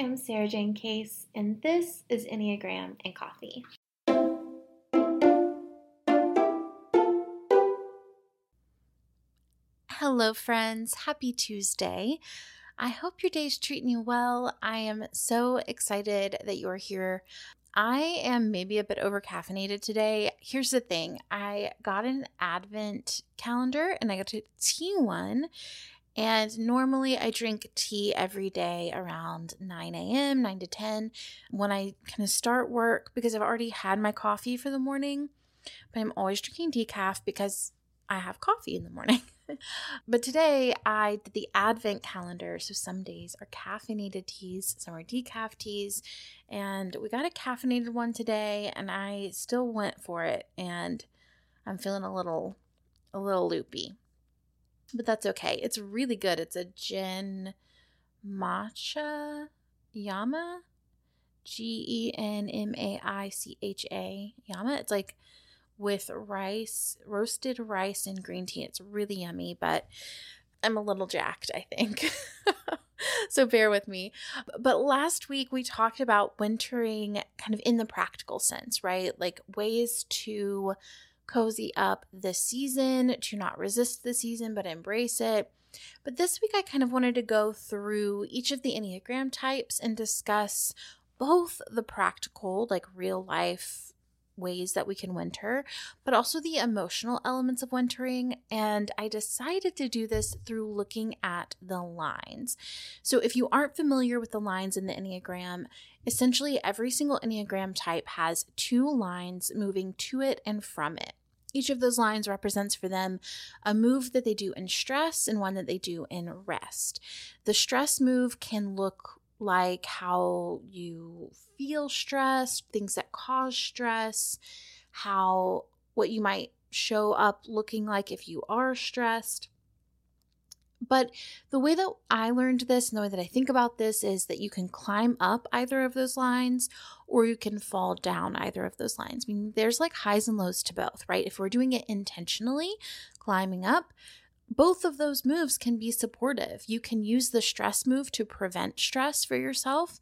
Am Sarah Jane Case, and this is Enneagram and Coffee. Hello, friends. Happy Tuesday. I hope your day's treating you well. I am so excited that you're here. I am maybe a bit over caffeinated today. Here's the thing I got an advent calendar and I got a tea one. And normally I drink tea every day around 9 a.m., 9 to 10 when I kind of start work because I've already had my coffee for the morning. But I'm always drinking decaf because I have coffee in the morning. but today I did the advent calendar. So some days are caffeinated teas, some are decaf teas. And we got a caffeinated one today and I still went for it and I'm feeling a little a little loopy. But that's okay. It's really good. It's a gin matcha yama. G E N M A I C H A yama. It's like with rice, roasted rice and green tea. It's really yummy, but I'm a little jacked, I think. so bear with me. But last week we talked about wintering kind of in the practical sense, right? Like ways to cozy up the season, to not resist the season, but embrace it. But this week I kind of wanted to go through each of the Enneagram types and discuss both the practical, like real life ways that we can winter, but also the emotional elements of wintering. And I decided to do this through looking at the lines. So if you aren't familiar with the lines in the Enneagram, essentially every single Enneagram type has two lines moving to it and from it. Each of those lines represents for them a move that they do in stress and one that they do in rest. The stress move can look like how you feel stressed, things that cause stress, how what you might show up looking like if you are stressed. But the way that I learned this and the way that I think about this is that you can climb up either of those lines or you can fall down either of those lines. I mean, there's like highs and lows to both, right? If we're doing it intentionally, climbing up, both of those moves can be supportive. You can use the stress move to prevent stress for yourself.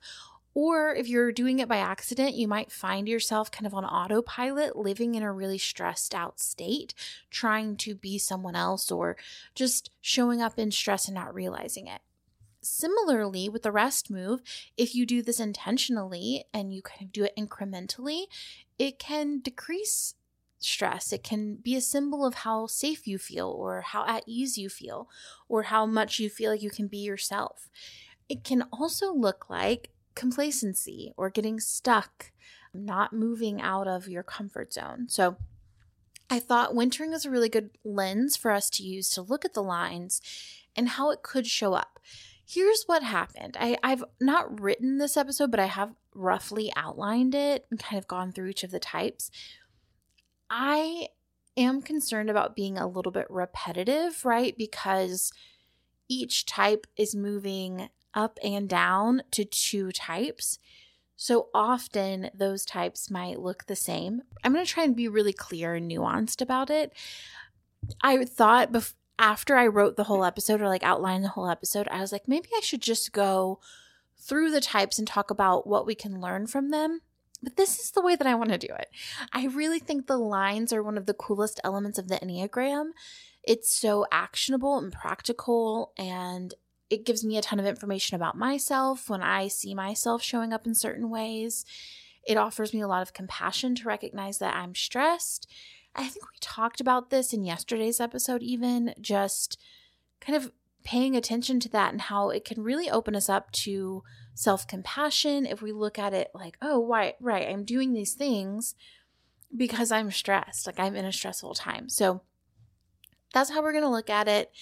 Or if you're doing it by accident, you might find yourself kind of on autopilot, living in a really stressed out state, trying to be someone else or just showing up in stress and not realizing it. Similarly, with the rest move, if you do this intentionally and you kind of do it incrementally, it can decrease stress. It can be a symbol of how safe you feel or how at ease you feel or how much you feel like you can be yourself. It can also look like complacency or getting stuck, not moving out of your comfort zone. So, I thought wintering is a really good lens for us to use to look at the lines and how it could show up. Here's what happened. I, I've not written this episode, but I have roughly outlined it and kind of gone through each of the types. I am concerned about being a little bit repetitive, right? Because each type is moving up and down to two types. So often those types might look the same. I'm going to try and be really clear and nuanced about it. I thought bef- after I wrote the whole episode or like outlined the whole episode, I was like, maybe I should just go through the types and talk about what we can learn from them. But this is the way that I want to do it. I really think the lines are one of the coolest elements of the Enneagram. It's so actionable and practical, and it gives me a ton of information about myself when I see myself showing up in certain ways. It offers me a lot of compassion to recognize that I'm stressed. I think we talked about this in yesterday's episode, even just kind of paying attention to that and how it can really open us up to self compassion if we look at it like, oh, why, right, I'm doing these things because I'm stressed, like I'm in a stressful time. So that's how we're going to look at it.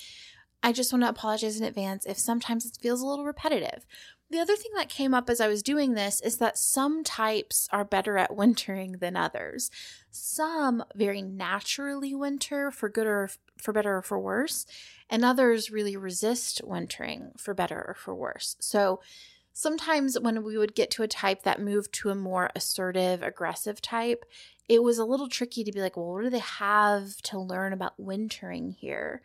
I just want to apologize in advance if sometimes it feels a little repetitive. The other thing that came up as I was doing this is that some types are better at wintering than others. Some very naturally winter for good or for better or for worse, and others really resist wintering for better or for worse. So sometimes when we would get to a type that moved to a more assertive, aggressive type, it was a little tricky to be like, well, what do they have to learn about wintering here?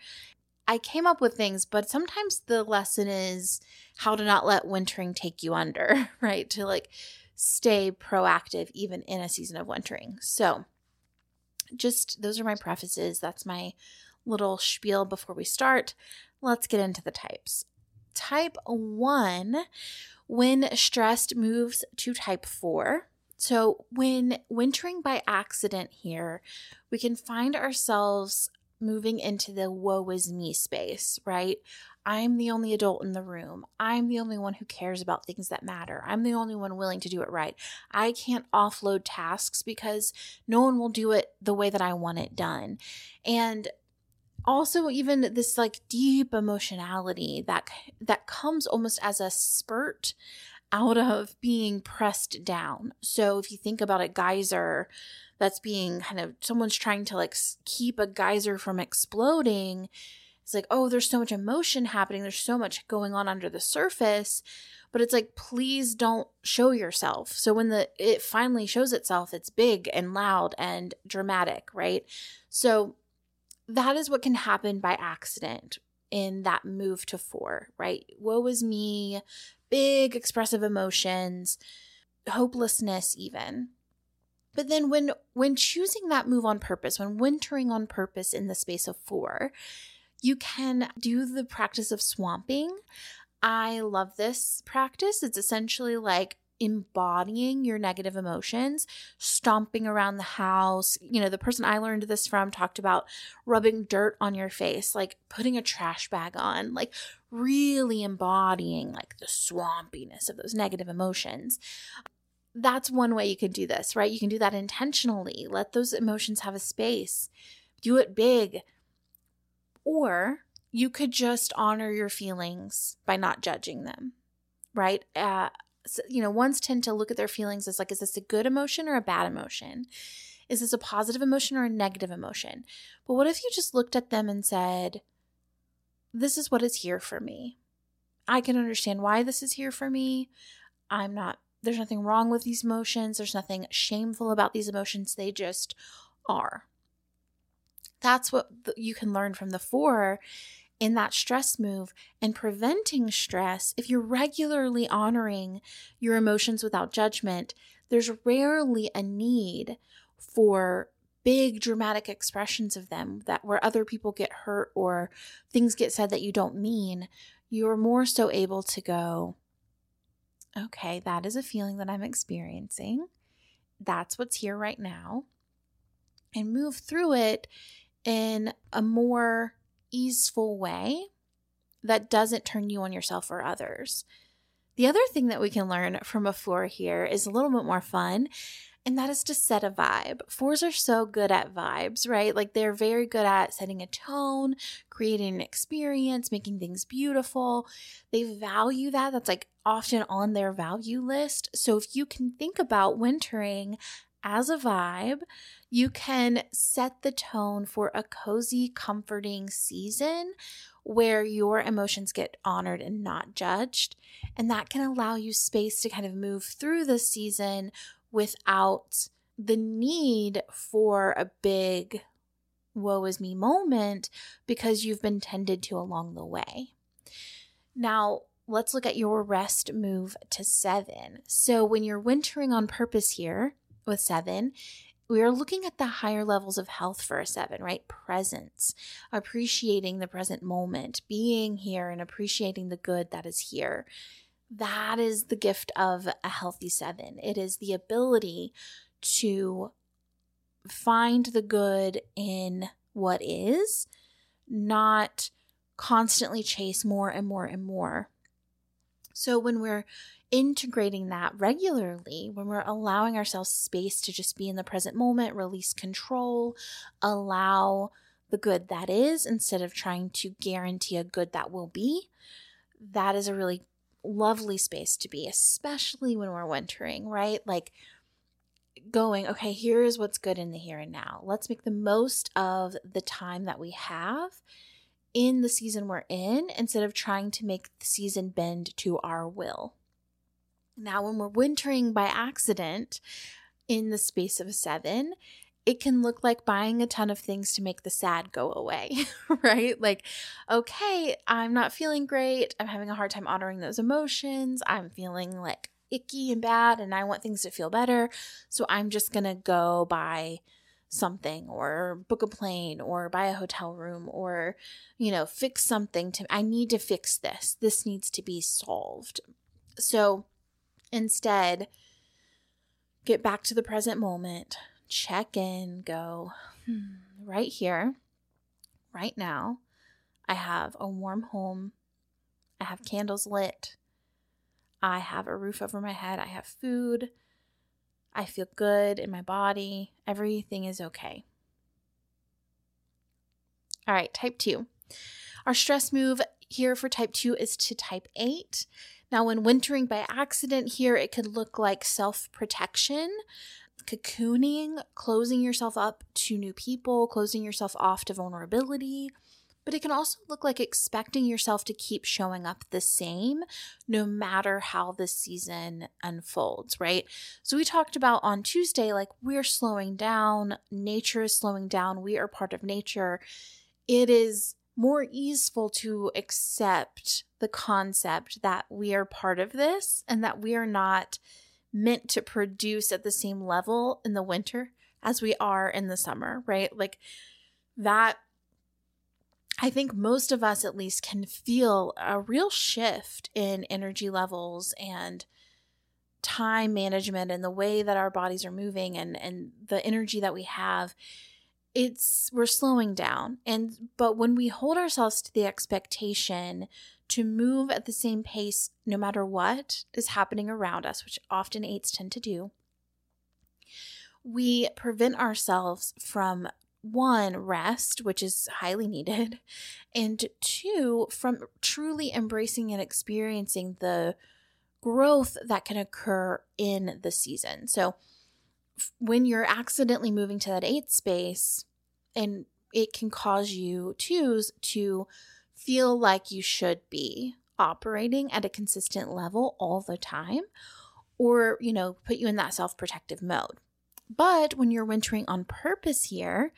I came up with things, but sometimes the lesson is how to not let wintering take you under, right? To like stay proactive even in a season of wintering. So, just those are my prefaces. That's my little spiel before we start. Let's get into the types. Type 1, when stressed, moves to type 4. So, when wintering by accident here, we can find ourselves moving into the woe is me space, right? I'm the only adult in the room. I'm the only one who cares about things that matter. I'm the only one willing to do it right. I can't offload tasks because no one will do it the way that I want it done. And also even this like deep emotionality that that comes almost as a spurt out of being pressed down. So if you think about a geyser that's being kind of someone's trying to like keep a geyser from exploding, it's like, oh, there's so much emotion happening. There's so much going on under the surface. But it's like, please don't show yourself. So when the it finally shows itself, it's big and loud and dramatic, right? So that is what can happen by accident in that move to four, right? Woe is me, big expressive emotions, hopelessness even. But then when when choosing that move on purpose, when wintering on purpose in the space of 4, you can do the practice of swamping. I love this practice. It's essentially like embodying your negative emotions, stomping around the house. You know, the person I learned this from talked about rubbing dirt on your face, like putting a trash bag on, like really embodying like the swampiness of those negative emotions. That's one way you can do this, right? You can do that intentionally. Let those emotions have a space. Do it big. Or you could just honor your feelings by not judging them, right? Uh, you know, ones tend to look at their feelings as like, is this a good emotion or a bad emotion? Is this a positive emotion or a negative emotion? But what if you just looked at them and said, this is what is here for me? I can understand why this is here for me. I'm not, there's nothing wrong with these emotions. There's nothing shameful about these emotions. They just are. That's what you can learn from the four in that stress move and preventing stress, if you're regularly honoring your emotions without judgment, there's rarely a need for big dramatic expressions of them that where other people get hurt or things get said that you don't mean. You're more so able to go, okay, that is a feeling that I'm experiencing. That's what's here right now. And move through it in a more easeful way that doesn't turn you on yourself or others. The other thing that we can learn from a four here is a little bit more fun, and that is to set a vibe. Fours are so good at vibes, right? Like they're very good at setting a tone, creating an experience, making things beautiful. They value that. That's like often on their value list. So if you can think about wintering as a vibe, you can set the tone for a cozy, comforting season where your emotions get honored and not judged. And that can allow you space to kind of move through the season without the need for a big woe is me moment because you've been tended to along the way. Now, let's look at your rest move to seven. So, when you're wintering on purpose here, with seven, we are looking at the higher levels of health for a seven, right? Presence, appreciating the present moment, being here and appreciating the good that is here. That is the gift of a healthy seven. It is the ability to find the good in what is, not constantly chase more and more and more. So when we're integrating that regularly, when we're allowing ourselves space to just be in the present moment, release control, allow the good that is instead of trying to guarantee a good that will be, that is a really lovely space to be, especially when we're wintering, right? Like going, okay, here's what's good in the here and now. Let's make the most of the time that we have in the season we're in instead of trying to make the season bend to our will. Now, when we're wintering by accident in the space of a seven, it can look like buying a ton of things to make the sad go away, right? Like, okay, I'm not feeling great. I'm having a hard time honoring those emotions. I'm feeling like icky and bad, and I want things to feel better. So I'm just going to go buy something or book a plane or buy a hotel room or, you know, fix something to, I need to fix this. This needs to be solved. So, Instead, get back to the present moment, check in, go hmm, right here, right now. I have a warm home. I have candles lit. I have a roof over my head. I have food. I feel good in my body. Everything is okay. All right, type two. Our stress move here for type two is to type eight. Now, when wintering by accident here, it could look like self protection, cocooning, closing yourself up to new people, closing yourself off to vulnerability. But it can also look like expecting yourself to keep showing up the same no matter how the season unfolds, right? So, we talked about on Tuesday, like we're slowing down, nature is slowing down, we are part of nature. It is more easeful to accept the concept that we are part of this and that we are not meant to produce at the same level in the winter as we are in the summer, right? Like that I think most of us at least can feel a real shift in energy levels and time management and the way that our bodies are moving and and the energy that we have. It's we're slowing down. And but when we hold ourselves to the expectation to move at the same pace no matter what is happening around us which often eights tend to do we prevent ourselves from one rest which is highly needed and two from truly embracing and experiencing the growth that can occur in the season. So when you're accidentally moving to that eighth space and it can cause you twos to feel like you should be operating at a consistent level all the time or you know put you in that self-protective mode but when you're wintering on purpose here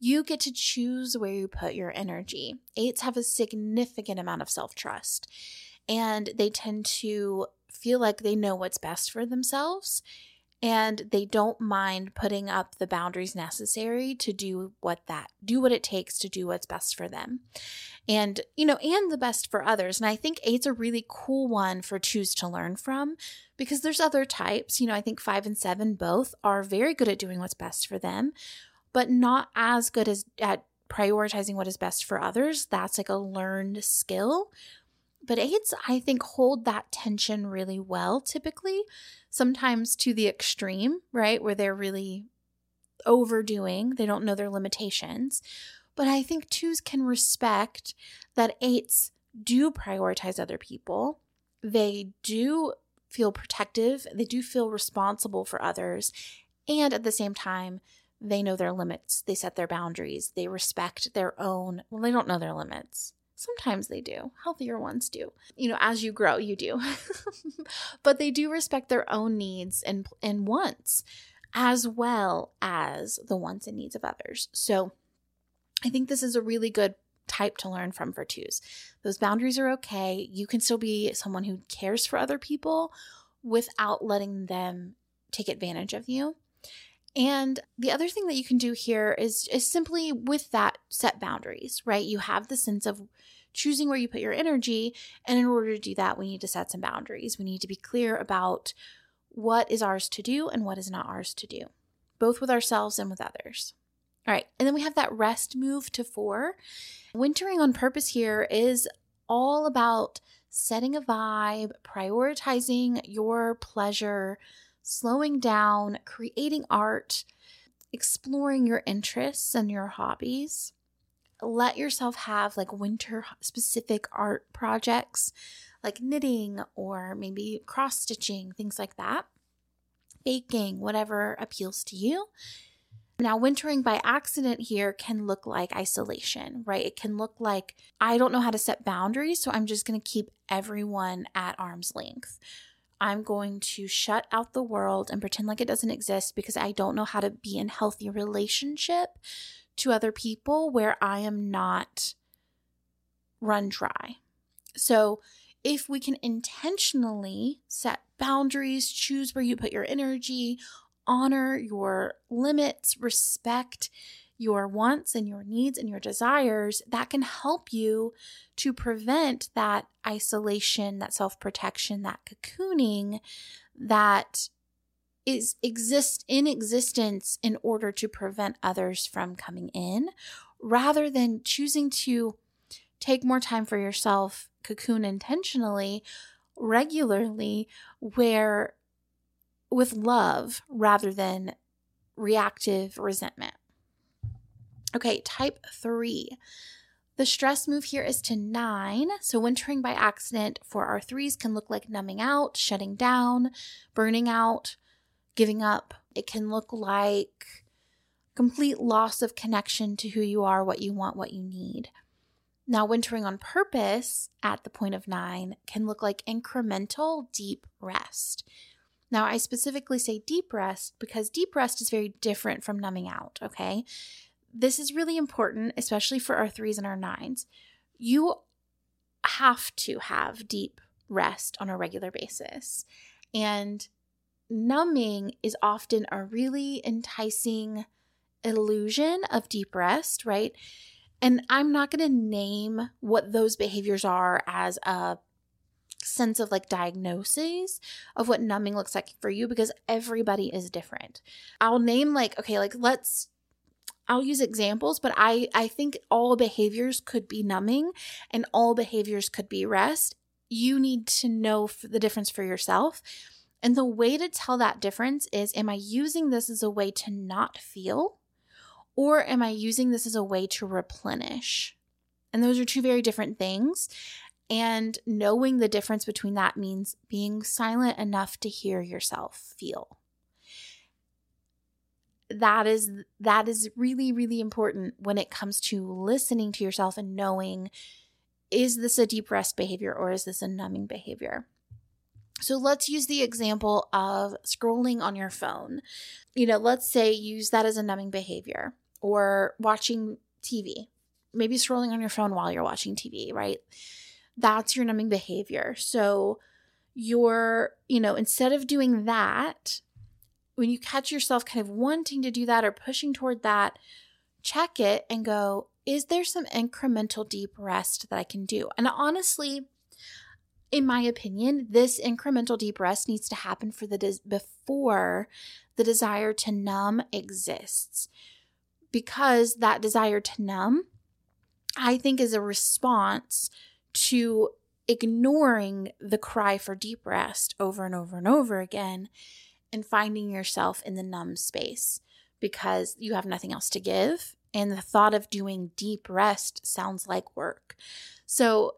you get to choose where you put your energy. Eights have a significant amount of self-trust and they tend to feel like they know what's best for themselves and they don't mind putting up the boundaries necessary to do what that do what it takes to do what's best for them. And you know and the best for others. And i think eight's a really cool one for twos to learn from because there's other types. You know i think five and seven both are very good at doing what's best for them but not as good as at prioritizing what is best for others. That's like a learned skill. But eights, I think, hold that tension really well typically, sometimes to the extreme, right? Where they're really overdoing, they don't know their limitations. But I think twos can respect that eights do prioritize other people. They do feel protective, they do feel responsible for others. And at the same time, they know their limits. They set their boundaries. They respect their own, well, they don't know their limits. Sometimes they do. Healthier ones do. You know, as you grow, you do. but they do respect their own needs and and wants as well as the wants and needs of others. So I think this is a really good type to learn from for twos. Those boundaries are okay. You can still be someone who cares for other people without letting them take advantage of you. And the other thing that you can do here is is simply with that set boundaries, right? You have the sense of choosing where you put your energy, and in order to do that, we need to set some boundaries. We need to be clear about what is ours to do and what is not ours to do, both with ourselves and with others. All right, and then we have that rest move to 4. Wintering on purpose here is all about setting a vibe, prioritizing your pleasure, slowing down, creating art, exploring your interests and your hobbies. Let yourself have like winter specific art projects like knitting or maybe cross stitching, things like that. Baking, whatever appeals to you. Now, wintering by accident here can look like isolation, right? It can look like I don't know how to set boundaries, so I'm just going to keep everyone at arm's length. I'm going to shut out the world and pretend like it doesn't exist because I don't know how to be in healthy relationship to other people where I am not run dry. So, if we can intentionally set boundaries, choose where you put your energy, honor your limits, respect your wants and your needs and your desires, that can help you to prevent that isolation, that self protection, that cocooning that is exist in existence in order to prevent others from coming in rather than choosing to take more time for yourself cocoon intentionally regularly where with love rather than reactive resentment. Okay, type three. The stress move here is to nine. So, wintering by accident for our threes can look like numbing out, shutting down, burning out, giving up. It can look like complete loss of connection to who you are, what you want, what you need. Now, wintering on purpose at the point of nine can look like incremental deep rest. Now, I specifically say deep rest because deep rest is very different from numbing out, okay? This is really important, especially for our threes and our nines. You have to have deep rest on a regular basis. And numbing is often a really enticing illusion of deep rest, right? And I'm not going to name what those behaviors are as a sense of like diagnoses of what numbing looks like for you because everybody is different. I'll name like okay, like let's I'll use examples, but I I think all behaviors could be numbing and all behaviors could be rest. You need to know the difference for yourself. And the way to tell that difference is am I using this as a way to not feel or am I using this as a way to replenish? And those are two very different things. And knowing the difference between that means being silent enough to hear yourself feel. That is that is really really important when it comes to listening to yourself and knowing is this a deep rest behavior or is this a numbing behavior? So let's use the example of scrolling on your phone. You know, let's say use that as a numbing behavior or watching TV. Maybe scrolling on your phone while you're watching TV, right? that's your numbing behavior. So you're, you know, instead of doing that, when you catch yourself kind of wanting to do that or pushing toward that, check it and go, is there some incremental deep rest that I can do? And honestly, in my opinion, this incremental deep rest needs to happen for the des- before the desire to numb exists. Because that desire to numb, I think, is a response to ignoring the cry for deep rest over and over and over again and finding yourself in the numb space because you have nothing else to give. And the thought of doing deep rest sounds like work. So,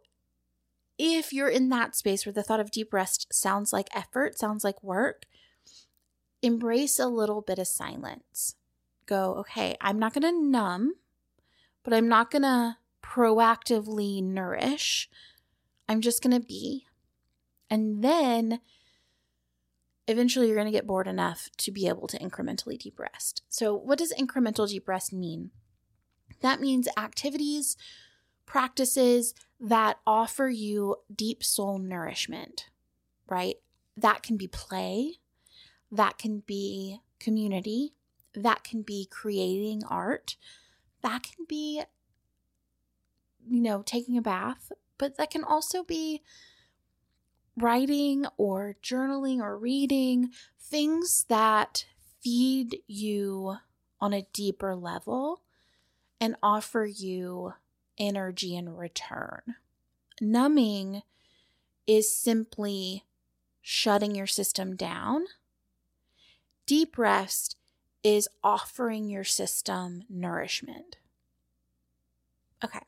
if you're in that space where the thought of deep rest sounds like effort, sounds like work, embrace a little bit of silence. Go, okay, I'm not going to numb, but I'm not going to proactively nourish. I'm just going to be. And then eventually you're going to get bored enough to be able to incrementally deep rest. So, what does incremental deep rest mean? That means activities, practices that offer you deep soul nourishment, right? That can be play, that can be community, that can be creating art, that can be, you know, taking a bath, but that can also be writing or journaling or reading things that feed you on a deeper level and offer you energy in return. Numbing is simply shutting your system down. Deep rest is offering your system nourishment. Okay.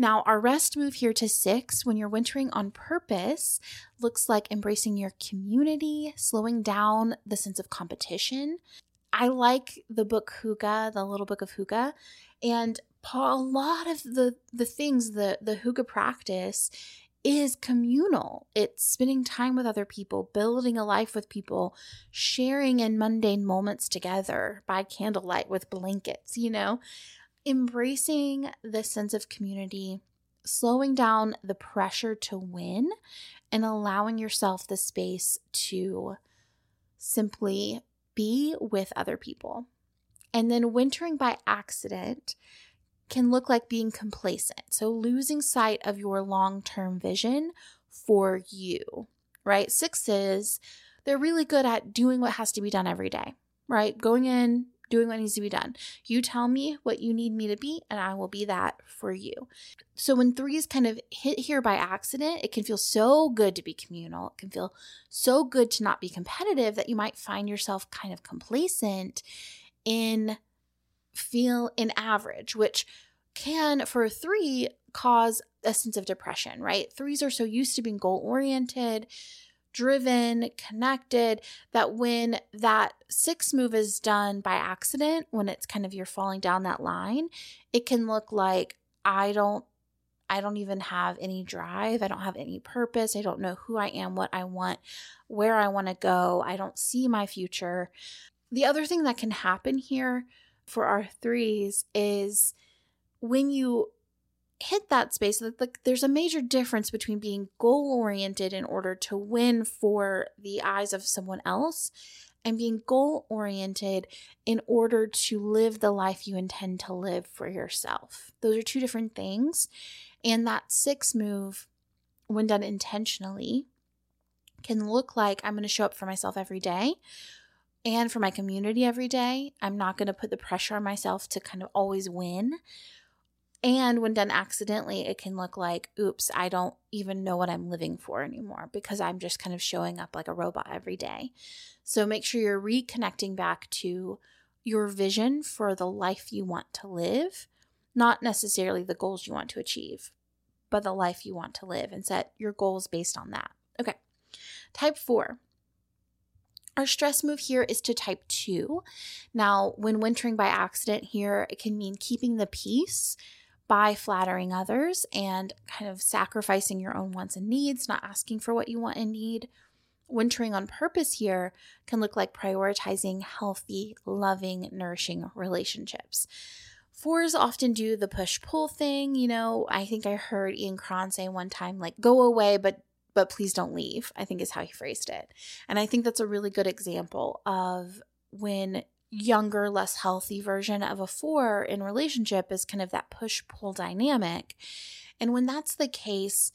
Now, our rest move here to six when you're wintering on purpose looks like embracing your community, slowing down the sense of competition. I like the book Hygge, the little book of Hygge, and a lot of the the things the the Hygge practice is communal. It's spending time with other people, building a life with people, sharing in mundane moments together by candlelight with blankets, you know, embracing the sense of community, slowing down the pressure to win, and allowing yourself the space to simply be with other people. And then wintering by accident can look like being complacent. So, losing sight of your long term vision for you, right? Sixes, they're really good at doing what has to be done every day, right? Going in, doing what needs to be done. You tell me what you need me to be, and I will be that for you. So, when threes kind of hit here by accident, it can feel so good to be communal. It can feel so good to not be competitive that you might find yourself kind of complacent in feel in average, which can, for three, cause a sense of depression, right? Threes are so used to being goal oriented, driven, connected, that when that six move is done by accident, when it's kind of you're falling down that line, it can look like I don't. I don't even have any drive. I don't have any purpose. I don't know who I am, what I want, where I want to go. I don't see my future. The other thing that can happen here for our threes is when you hit that space like there's a major difference between being goal oriented in order to win for the eyes of someone else and being goal oriented in order to live the life you intend to live for yourself. Those are two different things. And that six move, when done intentionally, can look like I'm going to show up for myself every day and for my community every day. I'm not going to put the pressure on myself to kind of always win. And when done accidentally, it can look like, oops, I don't even know what I'm living for anymore because I'm just kind of showing up like a robot every day. So make sure you're reconnecting back to your vision for the life you want to live, not necessarily the goals you want to achieve, but the life you want to live and set your goals based on that. Okay. Type four. Our stress move here is to type two. Now, when wintering by accident here, it can mean keeping the peace by flattering others and kind of sacrificing your own wants and needs, not asking for what you want and need. Wintering on purpose here can look like prioritizing healthy, loving, nourishing relationships. Fours often do the push pull thing. You know, I think I heard Ian Cron say one time, like, go away, but but please don't leave, I think is how he phrased it. And I think that's a really good example of when younger, less healthy version of a four in relationship is kind of that push pull dynamic. And when that's the case,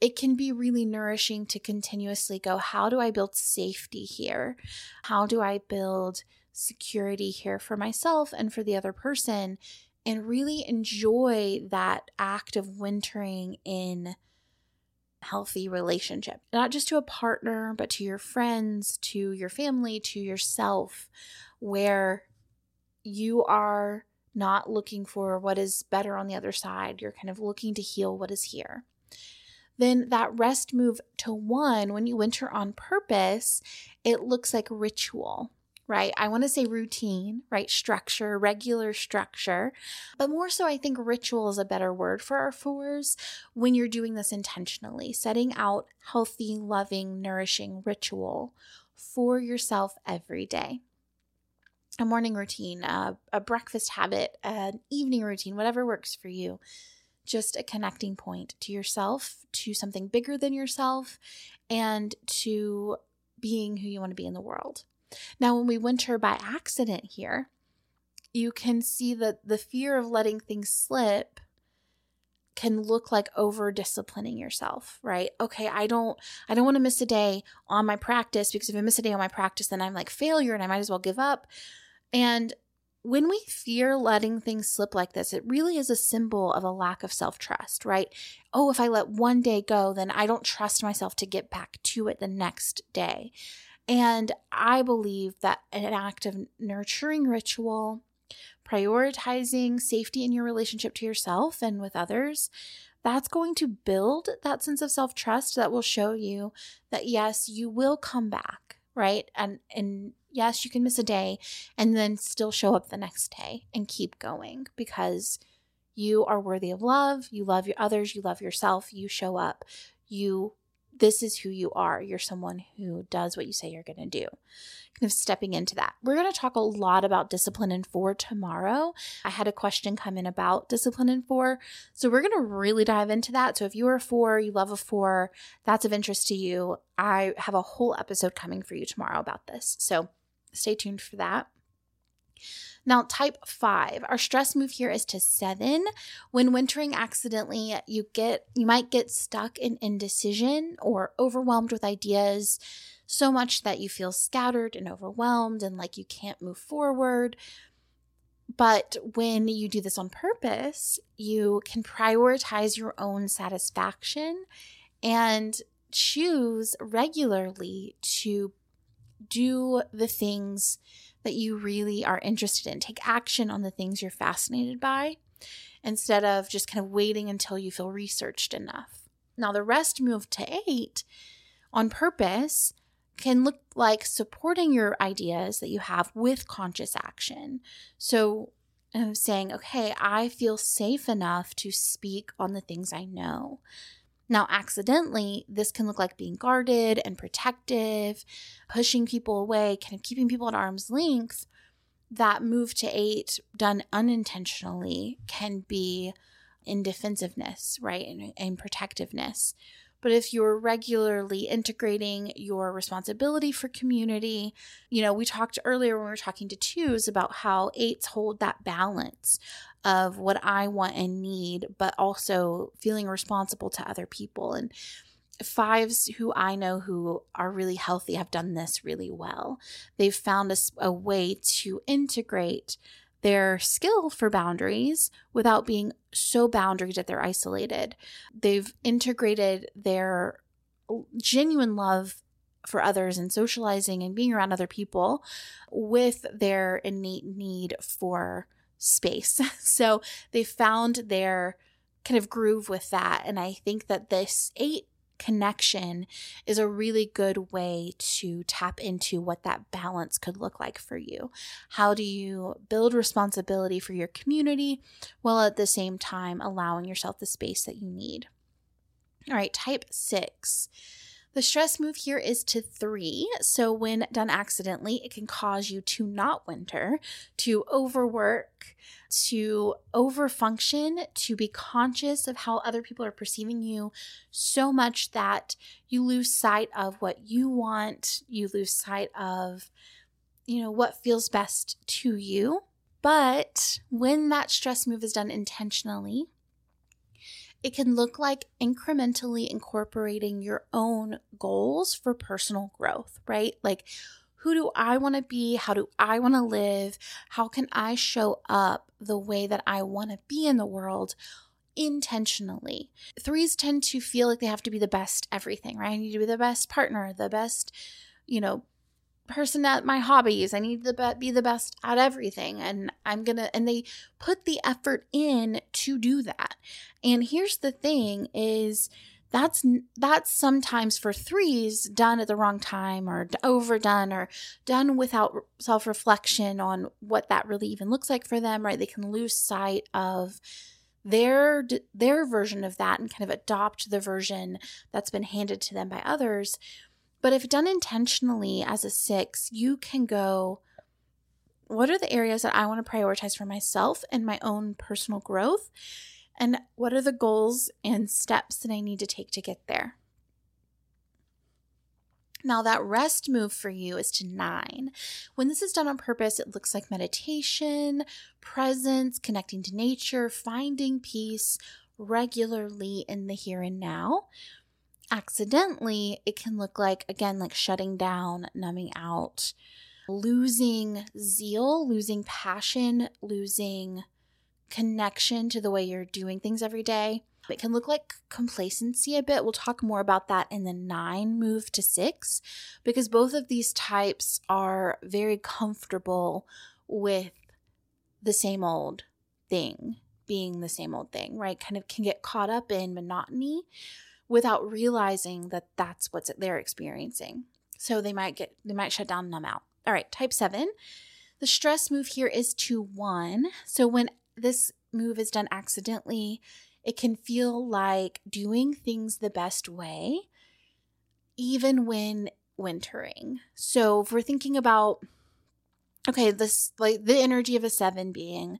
it can be really nourishing to continuously go, how do I build safety here? How do I build security here for myself and for the other person? And really enjoy that act of wintering in healthy relationship, not just to a partner, but to your friends, to your family, to yourself where you are not looking for what is better on the other side. You're kind of looking to heal what is here. Then that rest move to one, when you enter on purpose, it looks like ritual, right? I want to say routine, right? Structure, regular structure. But more so, I think ritual is a better word for our fours when you're doing this intentionally, setting out healthy, loving, nourishing ritual for yourself every day a morning routine, a, a breakfast habit, an evening routine, whatever works for you. Just a connecting point to yourself, to something bigger than yourself, and to being who you want to be in the world. Now, when we winter by accident here, you can see that the fear of letting things slip can look like over disciplining yourself, right? Okay, I don't I don't want to miss a day on my practice because if I miss a day on my practice then I'm like failure and I might as well give up. And when we fear letting things slip like this, it really is a symbol of a lack of self trust, right? Oh, if I let one day go, then I don't trust myself to get back to it the next day. And I believe that an act of nurturing ritual, prioritizing safety in your relationship to yourself and with others, that's going to build that sense of self trust that will show you that yes, you will come back, right? And and yes, you can miss a day and then still show up the next day and keep going because you are worthy of love, you love your others, you love yourself, you show up, you this is who you are. You're someone who does what you say you're going to do. Kind of stepping into that. We're going to talk a lot about discipline in four tomorrow. I had a question come in about discipline in four. So we're going to really dive into that. So if you are a four, you love a four, that's of interest to you, I have a whole episode coming for you tomorrow about this. So stay tuned for that. Now, type five, our stress move here is to seven. When wintering accidentally, you get you might get stuck in indecision or overwhelmed with ideas so much that you feel scattered and overwhelmed and like you can't move forward. But when you do this on purpose, you can prioritize your own satisfaction and choose regularly to do the things that you really are interested in. Take action on the things you're fascinated by instead of just kind of waiting until you feel researched enough. Now, the rest move to eight on purpose can look like supporting your ideas that you have with conscious action. So, I'm saying, okay, I feel safe enough to speak on the things I know. Now, accidentally, this can look like being guarded and protective, pushing people away, kind of keeping people at arm's length. That move to eight, done unintentionally, can be in defensiveness, right? And, protectiveness. But if you're regularly integrating your responsibility for community, you know, we talked earlier when we were talking to twos about how eights hold that balance of what I want and need, but also feeling responsible to other people. And fives who I know who are really healthy have done this really well. They've found a, a way to integrate their skill for boundaries without being so boundary that they're isolated. They've integrated their genuine love for others and socializing and being around other people with their innate need for space. So they found their kind of groove with that. And I think that this eight connection is a really good way to tap into what that balance could look like for you. How do you build responsibility for your community while at the same time allowing yourself the space that you need? All right, type six. The stress move here is to three. So, when done accidentally, it can cause you to not winter, to overwork, to overfunction, to be conscious of how other people are perceiving you so much that you lose sight of what you want, you lose sight of, you know, what feels best to you. But when that stress move is done intentionally, it can look like incrementally incorporating your own goals for personal growth, right? Like, who do I want to be? How do I want to live? How can I show up the way that I want to be in the world? intentionally. Threes tend to feel like they have to be the best everything, right? I need to be the best partner, the best, you know, person at my hobbies. I need to be the best at everything. And I'm going to, and they put the effort in to do that. And here's the thing is, that's that's sometimes for threes done at the wrong time or overdone or done without self-reflection on what that really even looks like for them right they can lose sight of their their version of that and kind of adopt the version that's been handed to them by others but if done intentionally as a six, you can go, what are the areas that I want to prioritize for myself and my own personal growth? And what are the goals and steps that I need to take to get there? Now, that rest move for you is to nine. When this is done on purpose, it looks like meditation, presence, connecting to nature, finding peace regularly in the here and now. Accidentally, it can look like, again, like shutting down, numbing out, losing zeal, losing passion, losing connection to the way you're doing things every day. It can look like complacency a bit. We'll talk more about that in the nine move to six because both of these types are very comfortable with the same old thing being the same old thing, right? Kind of can get caught up in monotony without realizing that that's what they're experiencing. So they might get, they might shut down, numb out. All right, type seven. The stress move here is to one. So when this move is done accidentally, it can feel like doing things the best way, even when wintering. So if we're thinking about, okay, this like the energy of a seven being,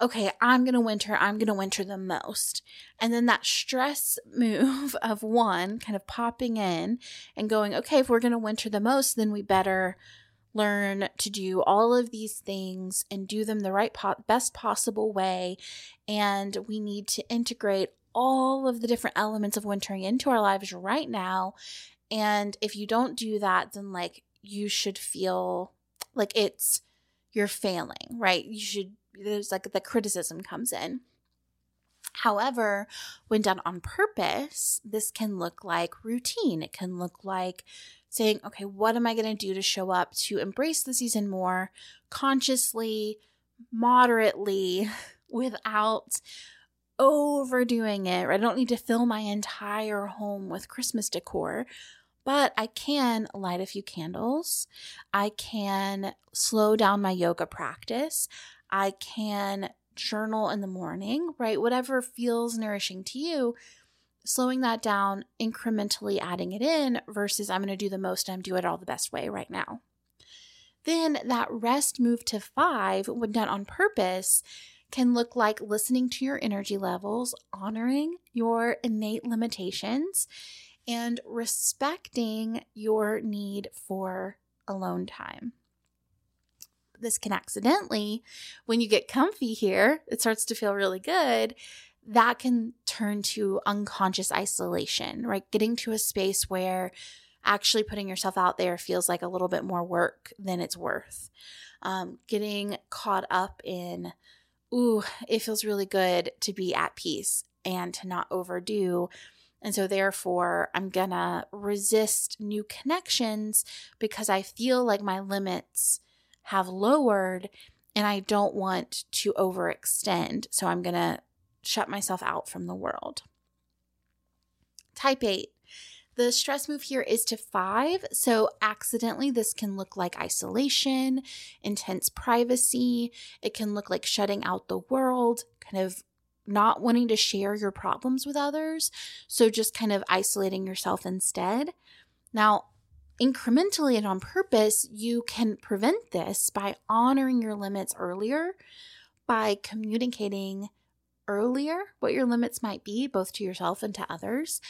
okay, I'm going to winter, I'm going to winter the most. And then that stress move of one kind of popping in and going, okay, if we're going to winter the most, then we better learn to do all of these things and do them the right po- best possible way. And we need to integrate all of the different elements of wintering into our lives right now. And if you don't do that then like you should feel like it's you're failing right? You should there's like the criticism comes in However, when done on purpose, this can look like routine. It can look like saying, okay, what am I going to do to show up to embrace the season more consciously, moderately, without overdoing it. I don't need to fill my entire home with Christmas decor, but I can light a few candles. I can slow down my yoga practice. I can journal in the morning, right? Whatever feels nourishing to you slowing that down, incrementally adding it in versus I'm going to do the most and do it all the best way right now. Then that rest move to five, when done on purpose, can look like listening to your energy levels, honoring your innate limitations, and respecting your need for alone time. This can accidentally, when you get comfy here, it starts to feel really good that can turn to unconscious isolation, right? Getting to a space where actually putting yourself out there feels like a little bit more work than it's worth. Um, getting caught up in, ooh, it feels really good to be at peace and to not overdo. And so, therefore, I'm gonna resist new connections because I feel like my limits have lowered and I don't want to overextend. So, I'm gonna shut myself out from the world. Type 8. The stress move here is to five. So, accidentally, this can look like isolation, intense privacy. It can look like shutting out the world, kind of not wanting to share your problems with others. So, just kind of isolating yourself instead. Now, incrementally and on purpose, you can prevent this by honoring your limits earlier, by communicating earlier what your limits might be, both to yourself and to others,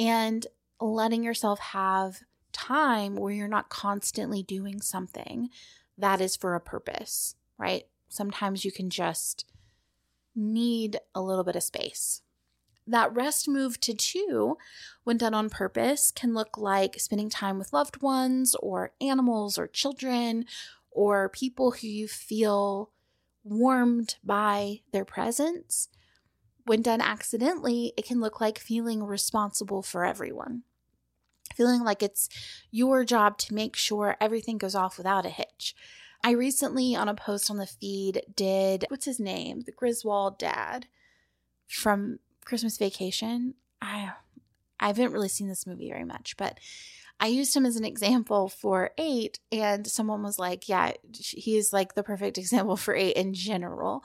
and letting yourself have time where you're not constantly doing something that is for a purpose, right? Sometimes you can just need a little bit of space. That rest move to two, when done on purpose, can look like spending time with loved ones or animals or children or people who you feel warmed by their presence when done accidentally, it can look like feeling responsible for everyone. Feeling like it's your job to make sure everything goes off without a hitch. I recently, on a post on the feed, did what's his name? The Griswold dad from Christmas Vacation. I I haven't really seen this movie very much, but I used him as an example for eight, and someone was like, Yeah, he's like the perfect example for eight in general.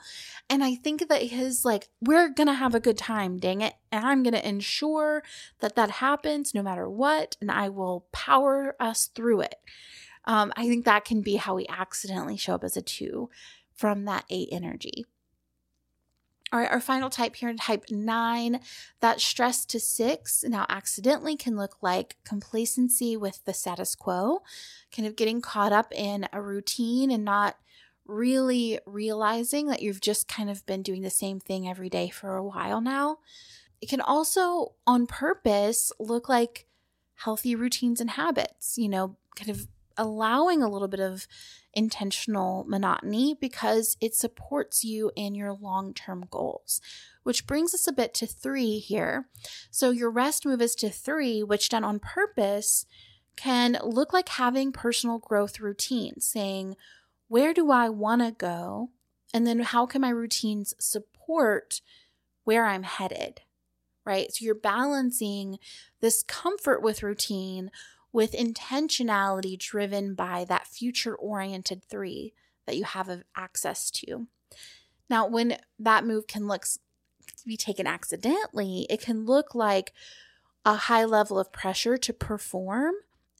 And I think that his, like, we're gonna have a good time, dang it. And I'm gonna ensure that that happens no matter what, and I will power us through it. Um, I think that can be how we accidentally show up as a two from that eight energy. All right, our final type here in type nine, that stress to six now accidentally can look like complacency with the status quo, kind of getting caught up in a routine and not really realizing that you've just kind of been doing the same thing every day for a while now. It can also, on purpose, look like healthy routines and habits, you know, kind of allowing a little bit of intentional monotony because it supports you in your long term goals. Which brings us a bit to three here. So, your rest move is to three, which done on purpose can look like having personal growth routines, saying, Where do I want to go? And then, how can my routines support where I'm headed? Right. So, you're balancing this comfort with routine with intentionality driven by that future oriented three that you have access to. Now, when that move can look be taken accidentally, it can look like a high level of pressure to perform,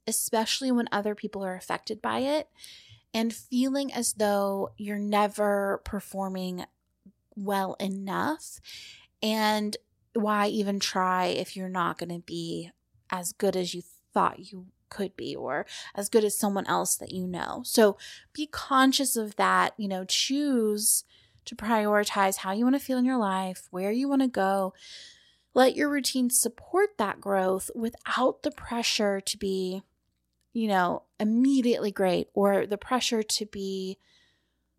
especially when other people are affected by it, and feeling as though you're never performing well enough. And why even try if you're not going to be as good as you thought you could be or as good as someone else that you know. So be conscious of that, you know, choose to prioritize how you want to feel in your life, where you want to go. Let your routine support that growth without the pressure to be, you know, immediately great or the pressure to be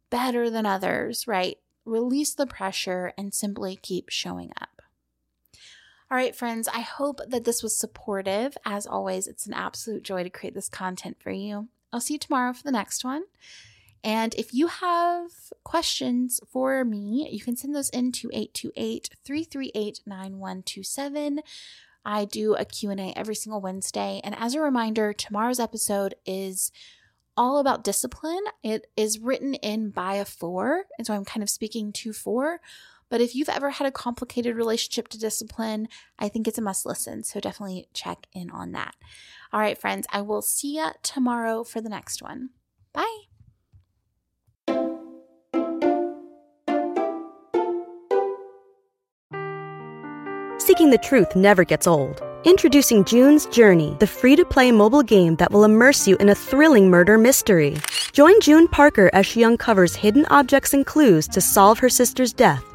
better than others, right? Release the pressure and simply keep showing up. All right, friends, I hope that this was supportive. As always, it's an absolute joy to create this content for you. I'll see you tomorrow for the next one. And if you have questions for me, you can send those in to 828-338-9127. I do a Q&A every single Wednesday. And as a reminder, tomorrow's episode is all about discipline. It is written in by a four, and so I'm kind of speaking to four. But if you've ever had a complicated relationship to discipline, I think it's a must listen. So definitely check in on that. All right, friends, I will see you tomorrow for the next one. Bye. Seeking the truth never gets old. Introducing June's Journey, the free to play mobile game that will immerse you in a thrilling murder mystery. Join June Parker as she uncovers hidden objects and clues to solve her sister's death